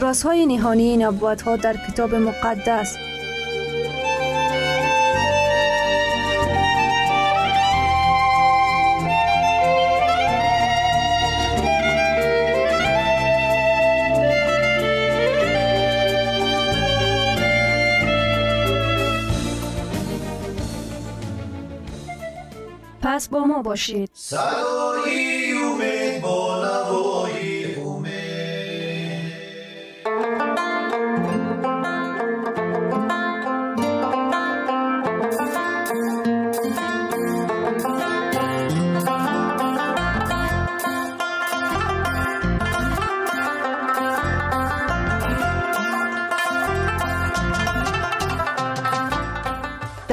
رازهای نهانی نبوت ها در کتاب مقدس. پس با ما باشید. صدای امید با نوای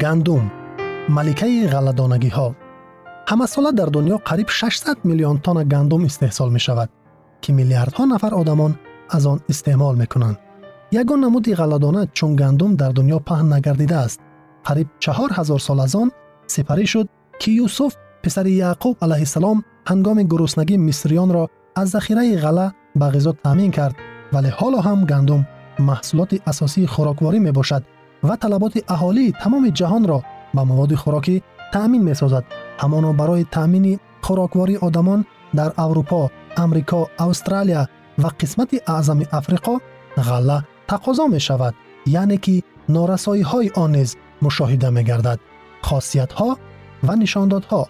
گندم ملکه غلدانگی ها همه ساله در دنیا قریب 600 میلیون تن گندم استحصال می شود که میلیاردها نفر آدمان از آن استعمال می کنند. یگان نمودی غلدانه چون گندم در دنیا پهن نگردیده است. قریب چهار هزار سال از آن سپری شد که یوسف پسر یعقوب علیه السلام هنگام گرسنگی مصریان را از ذخیره غله به غذا تامین کرد ولی حالا هم ва талаботи аҳолии тамоми ҷаҳонро ба маводи хӯрокӣ таъмин месозад. Ҳамоно барои таъмини хӯроквории одамон дар аврупо амрико австралия ва қисмати аъзами африқо ғалла тақозо мешавад яъне ки норасоиҳои он низ мушоҳида мегардад хосиятҳо ва нишондодҳо.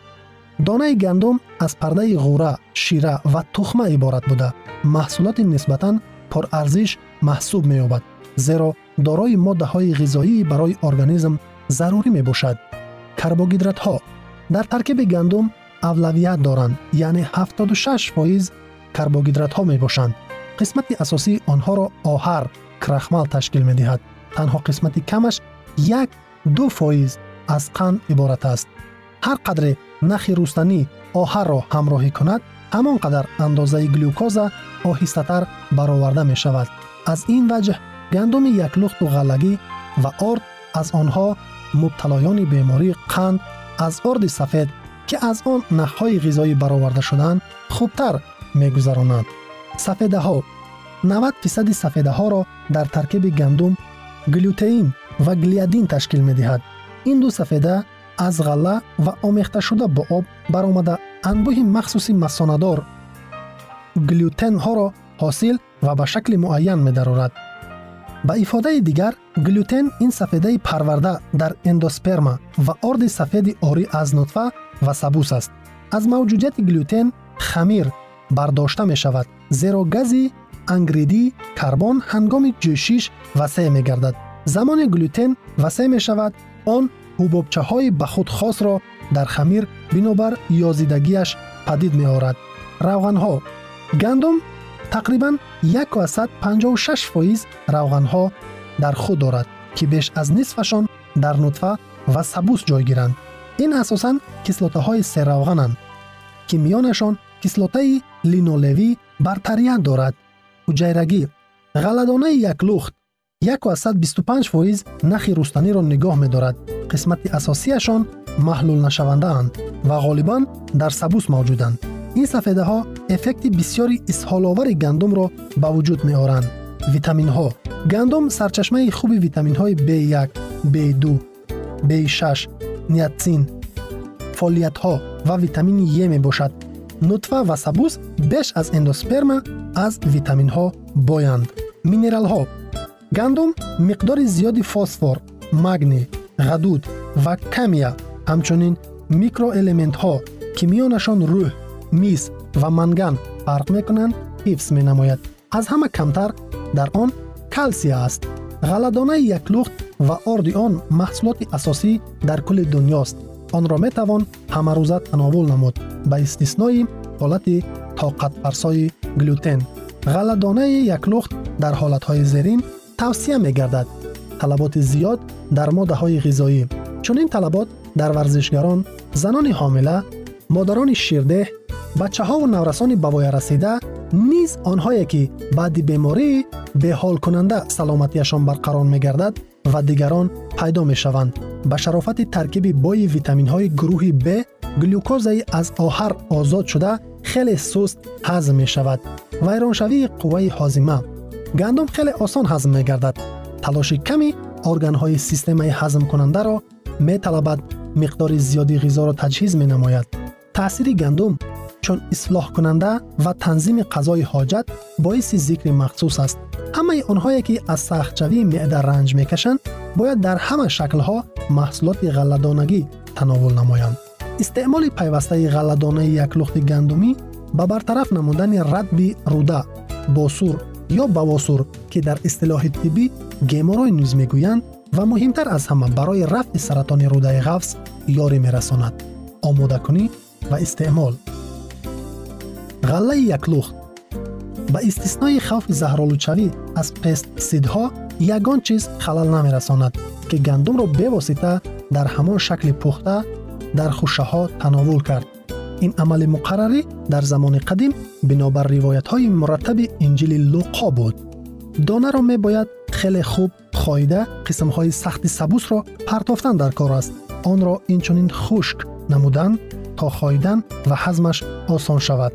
Донаи гандум аз пардаи ғӯра шира ва тухма иборат буда. Маҳсулоти нисбатан порарзиш маҳсуб меёбад зеро می دارای ماده غذایی برای ارگانیسم ضروری می باشد. کربوهیدرات ها در ترکیب گندم اولویت دارند یعنی 76 فایز کربوهیدرات ها می باشند. قسمت اساسی آنها را آهر کرخمال تشکیل می دهد. تنها قسمت کمش یک دو فایز از قند عبارت است. هر قدر نخی روستنی آهر را همراهی کند همان قدر اندازه گلوکوز آهسته‌تر گندم یک لخت و غلگی و آرد از آنها مبتلایان بیماری قند از ارد سفید که از آن نخهای غذایی برآورده شدند خوبتر میگذرانند سفیده ها 90 فیصد سفیده ها را در ترکیب گندم گلوتئین و گلیادین تشکیل می دهد. این دو سفیده از غله و آمیخته شده با آب برآمده انبوه مخصوصی مساندار گلوتن ها را حاصل و به شکل معین می ба ифодаи дигар глютен ин сафедаи парварда дар эндосперма ва орди сафеди орӣ аз нутфа ва сабус аст. Аз мавҷудияти глютен хамир бардошта мешавад зеро гази ангридӣ карбон ҳангоми ҷӯшиш васеъ мегардад. Замоне глютен васеъ мешавад он ҳубобчаҳои ба худ хосро дар хамир бинобар ёзидагиаш падид меорад. Равғанҳо. Гандум тақрибан 156 фоиз равғанҳо дар худ дорад ки беш аз нисфашон дар нутфа ва сабус ҷойгиранд ин асосан кислотаҳои серавғананд ки миёнашон кислотаи линолевӣ бартарият дорад. Ҳуҷайрагӣ ғаладонаи яклухт 125 фоиз нахи рустаниро нигоҳ медорад. Қисмати асосияшон маҳлулнашавандаанд ва ғолибан дар сабус мавҷуданд. Ин сафедаҳо эффекти бисёри исҳоловари гандумро ба вуҷуд меоранд. Витаминҳо. Гандум сарчашмаи хуби витаминҳои b1 b2 b6 ниатсин фолиятҳо ва витамини е мебошад. Нутфа ва сабуз беш аз эндосперма аз витаминҳо боянд. Минералҳо. Гандум миқдори зиёди фосфор магний ғадуд ва камия ҳамчунин микроэлементҳо ки миёнашон рӯҳ мис و منگن فرق می‌کنند حفظ می نماید. از همه کمتر در آن کلسی است. غلدانه یک لخت و آرد آن محصولات اساسی در کل دنیاست. آن را می توان همه روزه تناول نمود به استثنای حالت طاقت فرسای گلوتن. غلدانه یک لخت در حالت های زیرین توصیه бачаҳову наврасони бавоярасида низ онҳое ки баъди беморӣ беҳолкунанда саломатиашон барқарор мегардад ва дигарон пайдо мешаванд. Ба шарофати таркиби бои витаминҳои гурӯҳи б глюкозаи аз оҳар озод шуда хеле суст ҳазм мешавад. Вайроншавии қувваи ҳозима. Гандум хеле осон ҳазм мегардад. Талоши ками органҳои системаи ҳазмкунандаро металабад миқдори зиёди ғизоро таҷҳиз менамояд. Таъсири гандум خیلی سست هضم می شود. ویرانشوی قوه حازمه گندم خیلی آسان هضم می گردد. تلاش کمی ارگان های سیستم هضم کننده را می طلبد مقدار زیادی غذا را تجهیز می نماید. تأثیر گندم چون اصلاح کننده و تنظیم غذای حاجت باعث ذکر مخصوص است. همه آنهایی که از سختجوی معده رنج می‌کشند باید در همه شکلها محصولات غله‌دانگی تناول نمایند. استعمال ғаллаи яклухт ба истиснои хавфи заҳролудшавӣ аз пестсидҳо ягон чиз халал намерасонад ки гандумро бевосита дар ҳамон шакли пухта дар хушаҳо тановул кард. Ин амали муқаррарӣ дар замони қадим бинобар ривоятҳои мураттаби инҷили луқо буд. Донаро мебояд хеле хуб хоида қисмҳои сахти сабусро партофтан дар кор аст. Онро инчунин хушк намудан то хоидан ва ҳазмаш осон шавад.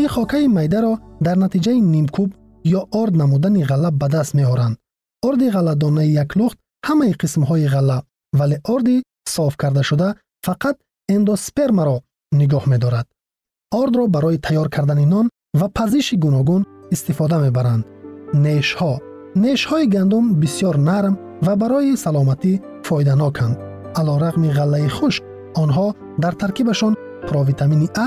ин хокаи майдаро дар натиҷаи нимкӯб ё орд намудани ғалла ба даст меоранд. орди ғалладонаи яклухт ҳамаи қисмҳои ғалла вале орди соф кардашуда фақат эндоспермаро нигоҳ медорад. ордро барои тайёр кардани нон ва пазиши гуногун истифода мебаранд. нешҳо нешҳои гандум бисёр нарм ва барои саломатӣ фоиданоканд. алорағми ғаллаи хушк онҳо дар таркибашон провитамини а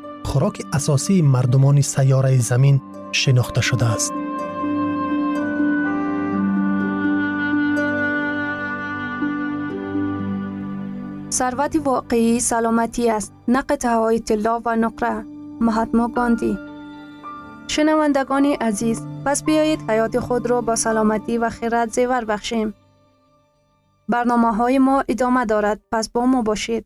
خوراک اساسی مردمان سیاره زمین شناخته شده است. ثروت واقعی سلامتی است. نه های طلا و نقره. مهاتما گاندی. شنوندگان عزیز پس بیایید حیات خود را با سلامتی و خیرت زیور بخشیم. برنامه های ما ادامه دارد. پس با ما باشید.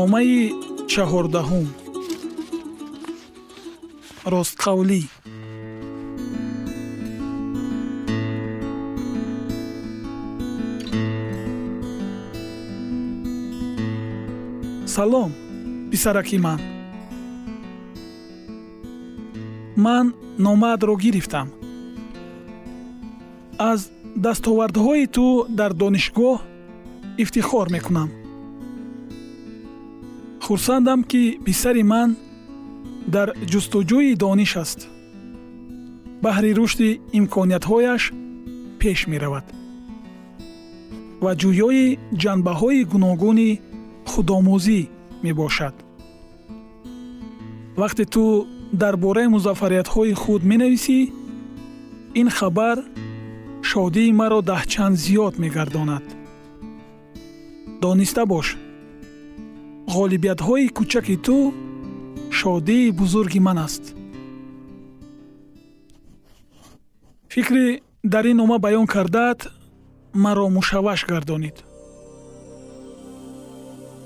номаи чаҳордаҳум. Ростқавлӣ. Салом писараки ман. Ман номаатро гирифтам. Аз дастовардҳои ту дар донишгоҳ ифтихор мекунам хурсандам ки писари ман дар ҷустуҷӯи дониш аст. Баҳри рушди имкониятҳояш пеш меравад. Ва ҷӯёи ҷанбаҳои гуногуни худомӯзӣ мебошад. Вақте ту дар бораи музаффариятҳои худ менависӣ ин хабар шодии маро даҳчанд зиёд мегардонад. Дониста бош ғолибиятҳои кӯчаки ту шодии бузурги ман аст. Фикри дар ин нома баён кардаат маро мушавваш гардонид.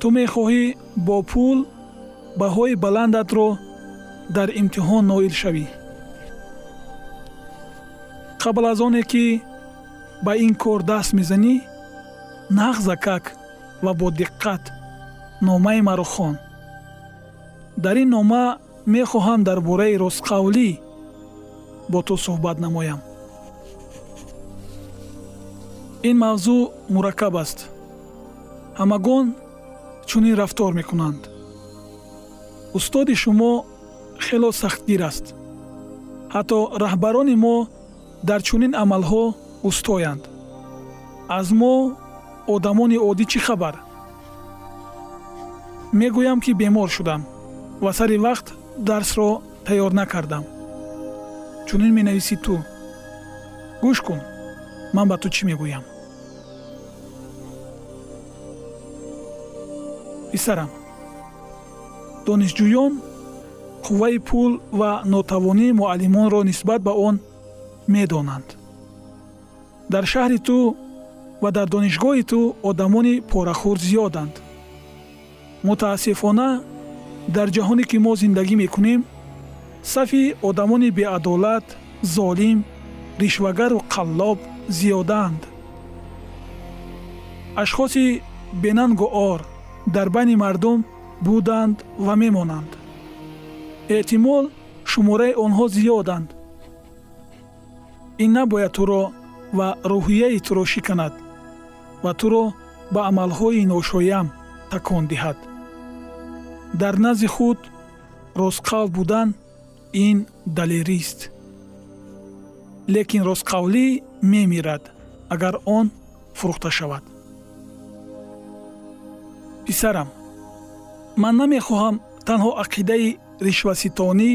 Ту мехоҳӣ бо пул баҳои баландатро дар имтиҳон ноил шавӣ. Қабл аз оне ки ба ин кор даст мезанӣ нағзакак ва бо диққат номаи маро хон. Дар ин нома мехоҳам дар бораи ростқавлӣ бо ту суҳбат намоям. Ин мавзӯъ мураккаб аст. Ҳамагон чунин рафтор мекунанд. Устоди шумо хело сахтгир аст. Ҳатто раҳбарони мо дар чунин амалҳо устоянд. Аз мо одамони оддӣ чӣ хабар мегӯям ки бемор шудам ва сари вақт дарсро тайёр накардам. Чунин менависӣ ту. Гӯш кун ман ба ту чӣ мегӯям? Писарам. Донишҷӯён қувваи пул ва нотавонии муаллимонро нисбат ба он медонанд. Дар шаҳри ту ва дар донишгоҳи ту одамони порахӯр зиёданд мутаассифона дар ҷаҳоне ки мо зиндагӣ мекунем сафи одамони беадолат золим ришвагару қаллоб зиёдаанд ашхоси бенангу ор дар байни мардум буданд ва мемонанд эҳтимол шумораи онҳо зиёданд ин набояд туро ва рӯҳияи туро шиканад ва туро ба амалҳои ношоям такон диҳад дар назди худ ростқавл будан ин далерист. Лекин ростқавлӣ мемирад агар он фурӯхта шавад. Писарам ман намехоҳам танҳо ақидаи ришваситонӣ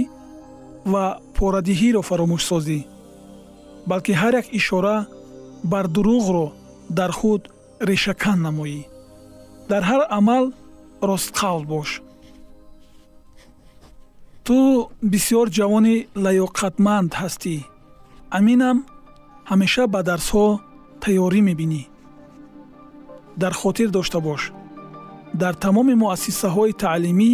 ва порадиҳиро фаромӯшсозӣ балки ҳар як ишора бар дурӯғро дар худ решакан намоӣ. Дар ҳар амал ростқавл бош ту бисьёр ҷавони лаёқатманд ҳастӣ. Аминам ҳамеша ба дарсҳо тайёрӣ мебинӣ. Дар хотир дошта бош. Дар тамоми муассисаҳои таълимӣ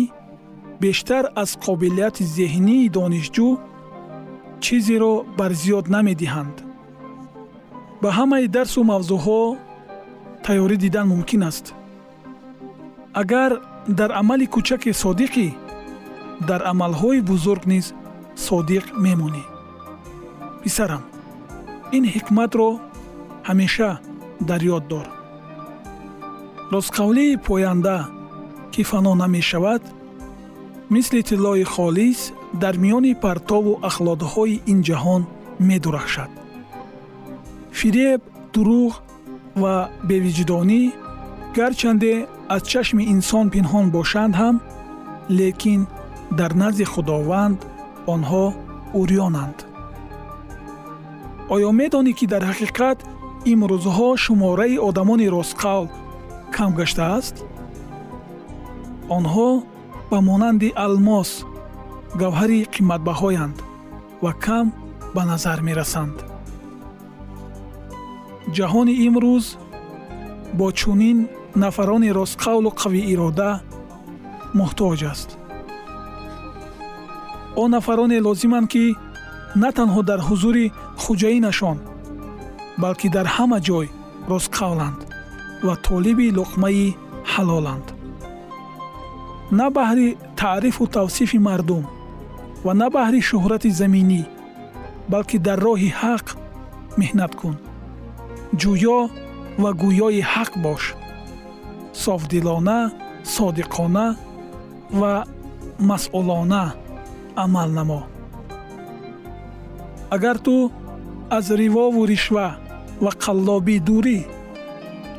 бештар аз қобилияти зеҳнии донишҷӯ чизеро барзиёд намедиҳанд. Ба ҳамаи дарсу мавзӯъҳо тайёрӣ дидан мумкин аст. Агар дар амали кӯчаке содиқӣ дар амалҳои бузург низ содиқ мемонӣ. Писарам ин ҳикматро ҳамеша дар ёд дор. Ростқавлии поянда ки фано намешавад мисли тиллои холис дар миёни партову ахлодҳои ин ҷаҳон медурахшад. Фиреб дурӯғ ва бевиҷдонӣ гарчанде аз чашми инсон пинҳон бошанд ҳам лекин дар назди худованд онҳо урёнанд. Оё медонӣ ки дар ҳақиқат имрӯзҳо шумораи одамони ростқавл кам гаштааст? Онҳо ба монанди алмос гавҳари қиматбаҳоянд ва кам ба назар мерасанд. Ҷаҳони имрӯз бо чунин нафарони ростқавлу қавиирода муҳтоҷ аст он нафароне лозиманд ки на танҳо дар ҳузури хуҷаинашон балки дар ҳама ҷой ростқавланд ва толиби луқмаи ҳалоланд. На баҳри таърифу тавсифи мардум ва на баҳри шӯҳрати заминӣ балки дар роҳи ҳақ меҳнат кун. Ҷӯё ва гӯёи ҳақ бош. Софдилона содиқона ва масъулона амал намо агар ту аз ривову ришва ва қаллобӣ дурӣ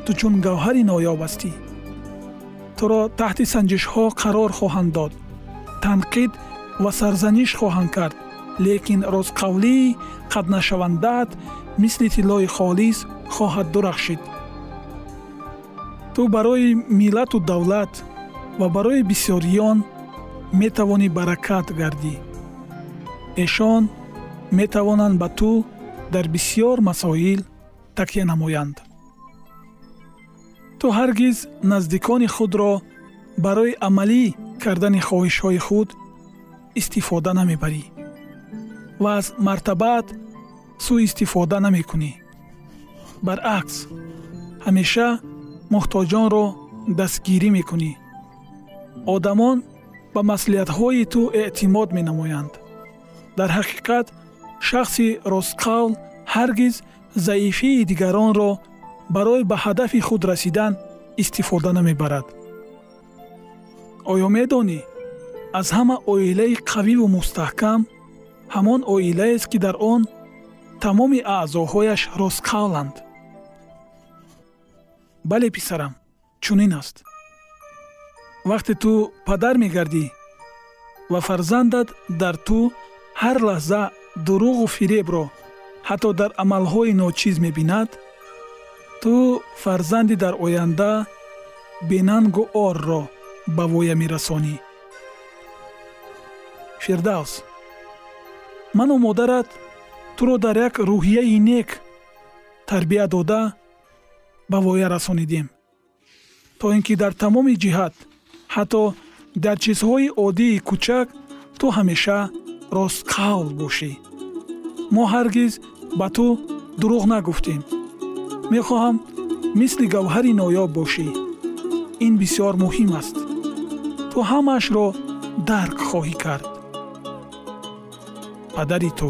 ту чун гавҳари ноёб ҳастӣ. Туро таҳти санҷишҳо қарор хоҳанд дод танқид ва сарзаниш хоҳанд кард. Лекин ростқавлии қатнашавандаат мисли тиллои холис хоҳад дурахшид. Ту барои миллату давлат ва барои бисёриён метавонӣ баракат гардӣ. Эшон метавонанд ба ту дар бисьёр масоил такя намоянд. Ту ҳаргиз наздикони худро барои амалӣ кардани хоҳишҳои худ истифода намебарӣ ва аз мартабаат сӯистифода намекунӣ. Баръакс ҳамеша муҳтоҷонро дастгирӣ мекунӣ. Одамон ба маслиҳатҳои ту эътимод менамоянд. Дар ҳақиқат шахси ростқавл ҳаргиз заифии дигаронро барои ба ҳадафи худ расидан истифода намебарад. Оё медонӣ? Аз ҳама оилаи қавиву мустаҳкам ҳамон оилаест ки дар он тамоми аъзоҳояш ростқавланд бале писарам чунин аст вақте ту падар мегардӣ ва фарзандат дар ту ҳар лаҳза дурӯғу фиребро ҳатто дар амалҳои ночиз мебинад ту фарзанди дар оянда бенангу орро ба воя мерасонӣ. Фирдавс ману модарат туро дар як рӯҳияи нек тарбия дода ба воя расонидем то ин ки дар тамоми ҷиҳат ҳатто дар чизҳои оддии кӯчак ту ҳамеша ростқавл бошӣ. Мо ҳаргиз ба ту дурӯғ нагуфтем. Мехоҳам мисли гавҳари ноёб бошӣ. Ин бисьёр муҳим аст. Ту ҳамаашро дарк хоҳӣ кард. Падари ту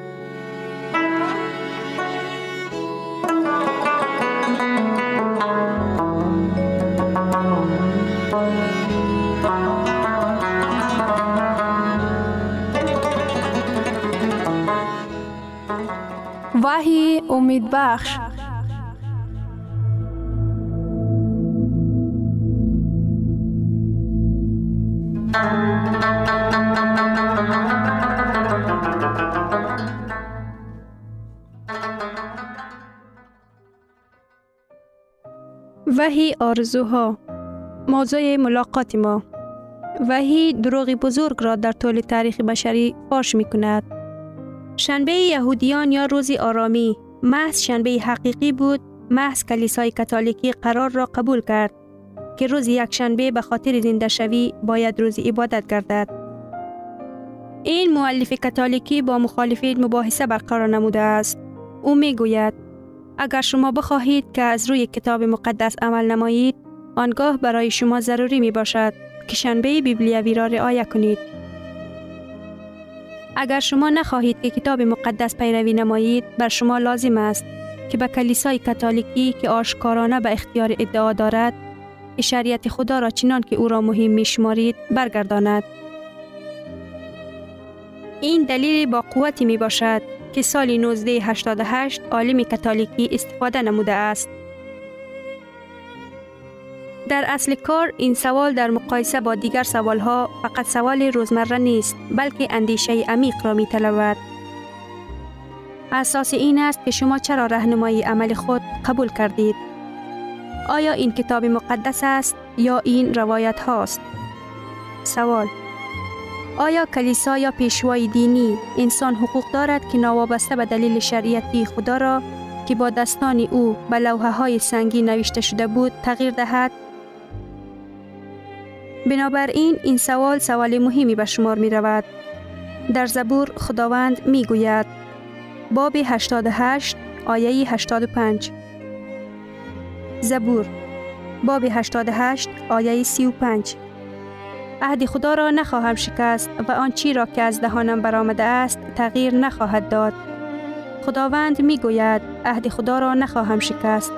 وحی امید بخش. وحی آرزوها. موضوع ملاقات ما. وحی دروغ بزرگ را در طول تاریخ بشری فاش می کند. شنبه یهودیان یا روزی آرامی محض شنبه حقیقی بود محض کلیسای کاتولیکی قرار را قبول کرد که روز یک شنبه به خاطر زنده شوی باید روز عبادت گردد. این مؤلف کاتولیکی با مخالفین مباحثه برقرار نموده است. او می گوید اگر شما بخواهید که از روی کتاب مقدس عمل نمایید آنگاه برای شما ضروری می باشد که شنبه بیبلیوی را رعایت کنید. اگر شما نخواهید که کتاب مقدس پیروی نمایید بر شما لازم است که به کلیسای کاتولیکی که آشکارانه به اختیار ادعا دارد شریعت خدا را چنان که او را مهم می شمارید برگرداند. این دلیل با قوتی می باشد که سال 1988 عالم کاتولیکی استفاده نموده است. در اصل کار این سوال در مقایسه با دیگر سوالها فقط سوال روزمره نیست بلکه اندیشه عمیق را می طلبد. اساس این است که شما چرا رهنمایی عمل خود قبول کردید. آیا این کتاب مقدس است یا این روایت هاست؟ سوال آیا کلیسا یا پیشوای دینی انسان حقوق دارد که نوابسته به دلیل شریعتی خدا را که با دستان او به لوحه های سنگی نوشته شده بود تغییر دهد؟ بنابراین این سوال سوال مهمی به شمار می رود. در زبور خداوند می گوید باب 88 آیه 85 زبور باب 88 آیه 35 عهد خدا را نخواهم شکست و آن چی را که از دهانم برآمده است تغییر نخواهد داد. خداوند می گوید عهد خدا را نخواهم شکست.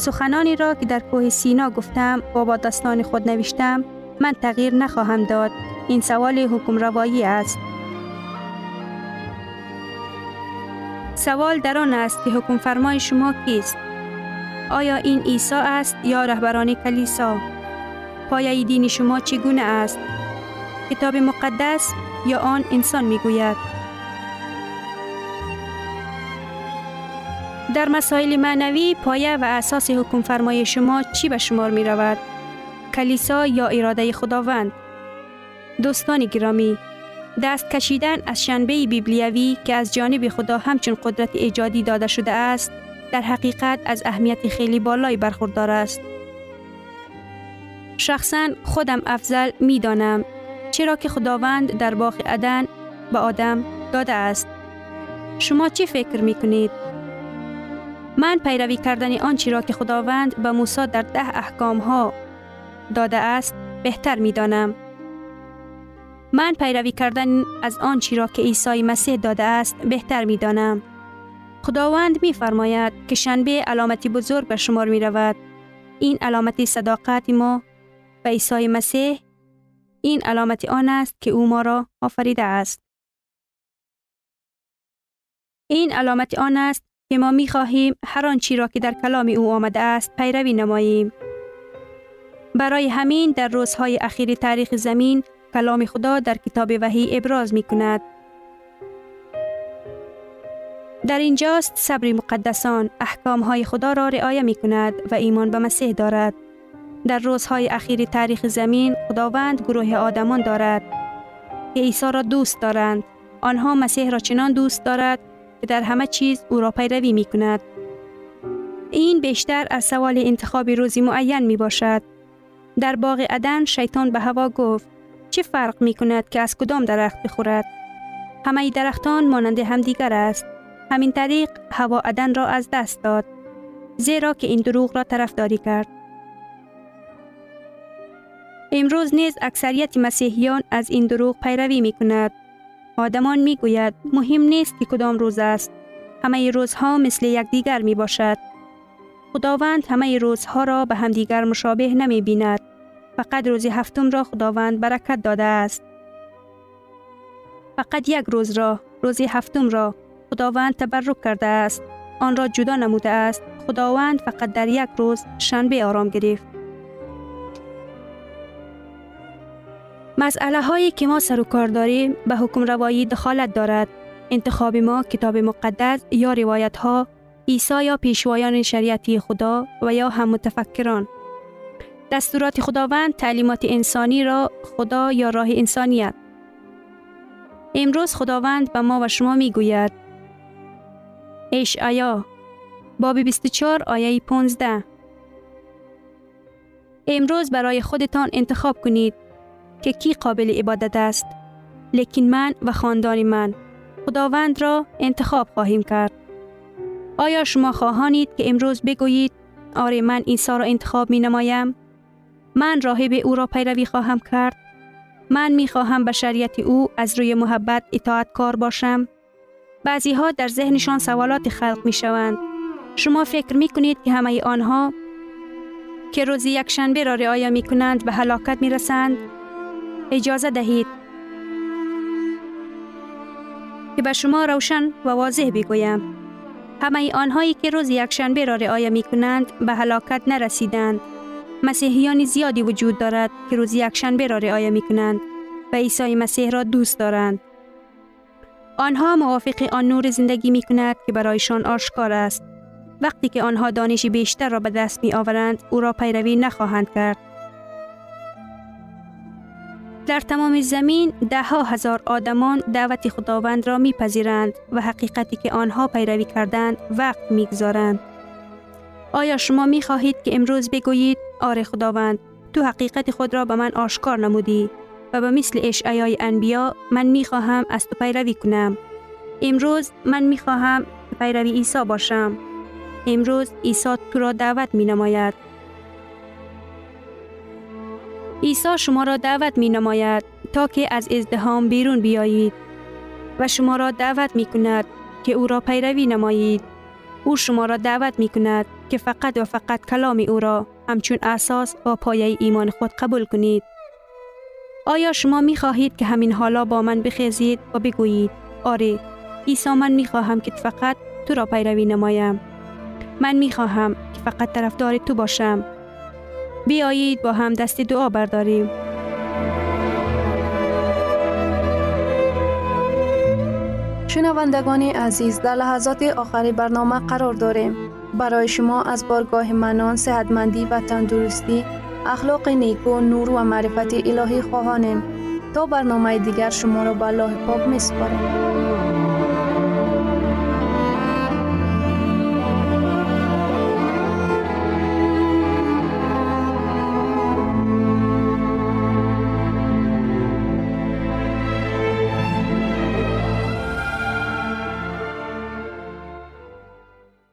سخنانی را که در کوه سینا گفتم و با دستان خود نوشتم من تغییر نخواهم داد. این سوال حکم روایی است. سوال در آن است که حکم فرمای شما کیست؟ آیا این عیسی است یا رهبران کلیسا؟ پایه دین شما چگونه است؟ کتاب مقدس یا آن انسان می در مسائل معنوی پایه و اساس حکم فرمای شما چی به شمار می رود؟ کلیسا یا اراده خداوند؟ دوستان گرامی، دست کشیدن از شنبه بیبلیوی که از جانب خدا همچون قدرت ایجادی داده شده است، در حقیقت از اهمیت خیلی بالایی برخوردار است. شخصا خودم افضل می دانم چرا که خداوند در باغ عدن به آدم داده است. شما چی فکر می کنید؟ من پیروی کردن آنچه را که خداوند به موسی در ده احکام ها داده است بهتر می دانم. من پیروی کردن از آنچه را که عیسی مسیح داده است بهتر می دانم. خداوند می فرماید که شنبه علامتی بزرگ به شمار می رود. این علامتی صداقت ما به عیسی مسیح این علامت آن است که او ما را آفریده است. این علامت آن است که ما می خواهیم هر آنچی را که در کلام او آمده است پیروی نماییم. برای همین در روزهای اخیر تاریخ زمین کلام خدا در کتاب وحی ابراز می کند. در اینجاست صبر مقدسان احکام های خدا را رعایه می کند و ایمان به مسیح دارد. در روزهای اخیر تاریخ زمین خداوند گروه آدمان دارد که عیسی را دوست دارند. آنها مسیح را چنان دوست دارد که در همه چیز او را پیروی می کند. این بیشتر از سوال انتخاب روزی معین می باشد. در باغ عدن شیطان به هوا گفت چه فرق می کند که از کدام درخت بخورد؟ همه درختان مانند همدیگر است. همین طریق هوا عدن را از دست داد. زیرا که این دروغ را طرفداری کرد. امروز نیز اکثریت مسیحیان از این دروغ پیروی می کند. آدمان می گوید مهم نیست که کدام روز است. همه روزها مثل یکدیگر می باشد. خداوند همه روزها را به همدیگر مشابه نمی بیند. فقط روز هفتم را خداوند برکت داده است. فقط یک روز را، روز هفتم را خداوند تبرک کرده است. آن را جدا نموده است. خداوند فقط در یک روز شنبه آرام گرفت. مسئله هایی که ما سر و کار داریم به حکم روایی دخالت دارد. انتخاب ما کتاب مقدس یا روایت ها عیسی یا پیشوایان شریعتی خدا و یا هم متفکران. دستورات خداوند تعلیمات انسانی را خدا یا راه انسانیت. امروز خداوند به ما و شما می گوید اشعیا باب 24 آیه 15 امروز برای خودتان انتخاب کنید که کی قابل عبادت است. لیکن من و خاندان من خداوند را انتخاب خواهیم کرد. آیا شما خواهانید که امروز بگویید آره من عیسی را انتخاب می نمایم من راهب او را پیروی خواهم کرد. من می خواهم به شریعت او از روی محبت اطاعت کار باشم. بعضی ها در ذهنشان سوالات خلق می شوند شما فکر می کنید که همه آنها که روز یک شنبه را رعایت می کنند به هلاکت می رسند اجازه دهید که به شما روشن و واضح بگویم. همه آنهایی که روز یکشنبه را رعایت می کنند به هلاکت نرسیدند. مسیحیان زیادی وجود دارد که روز یکشنبه را رعایت می کنند و عیسی مسیح را دوست دارند. آنها موافق آن نور زندگی می کند که برایشان آشکار است. وقتی که آنها دانش بیشتر را به دست می آورند او را پیروی نخواهند کرد. در تمام زمین ده ها هزار آدمان دعوت خداوند را میپذیرند و حقیقتی که آنها پیروی کردند وقت می‌گذارند. آیا شما می خواهید که امروز بگویید آره خداوند تو حقیقت خود را به من آشکار نمودی و به مثل اشعیای انبیا من می خواهم از تو پیروی کنم. امروز من می خواهم پیروی عیسی باشم. امروز عیسی تو را دعوت می نماید. عیسی شما را دعوت می نماید تا که از ازدهام بیرون بیایید و شما را دعوت می کند که او را پیروی نمایید. او شما را دعوت می کند که فقط و فقط کلام او را همچون اساس و پایه ایمان خود قبول کنید. آیا شما می خواهید که همین حالا با من بخیزید و بگویید آره عیسی من می خواهم که فقط تو را پیروی نمایم. من می خواهم که فقط طرفدار تو باشم بیایید با هم دست دعا برداریم. شنوندگان عزیز در لحظات آخری برنامه قرار داریم. برای شما از بارگاه منان، صحتمندی و تندرستی، اخلاق نیکو، نور و معرفت الهی خواهانیم. تا برنامه دیگر شما را به الله پاک می سپاریم.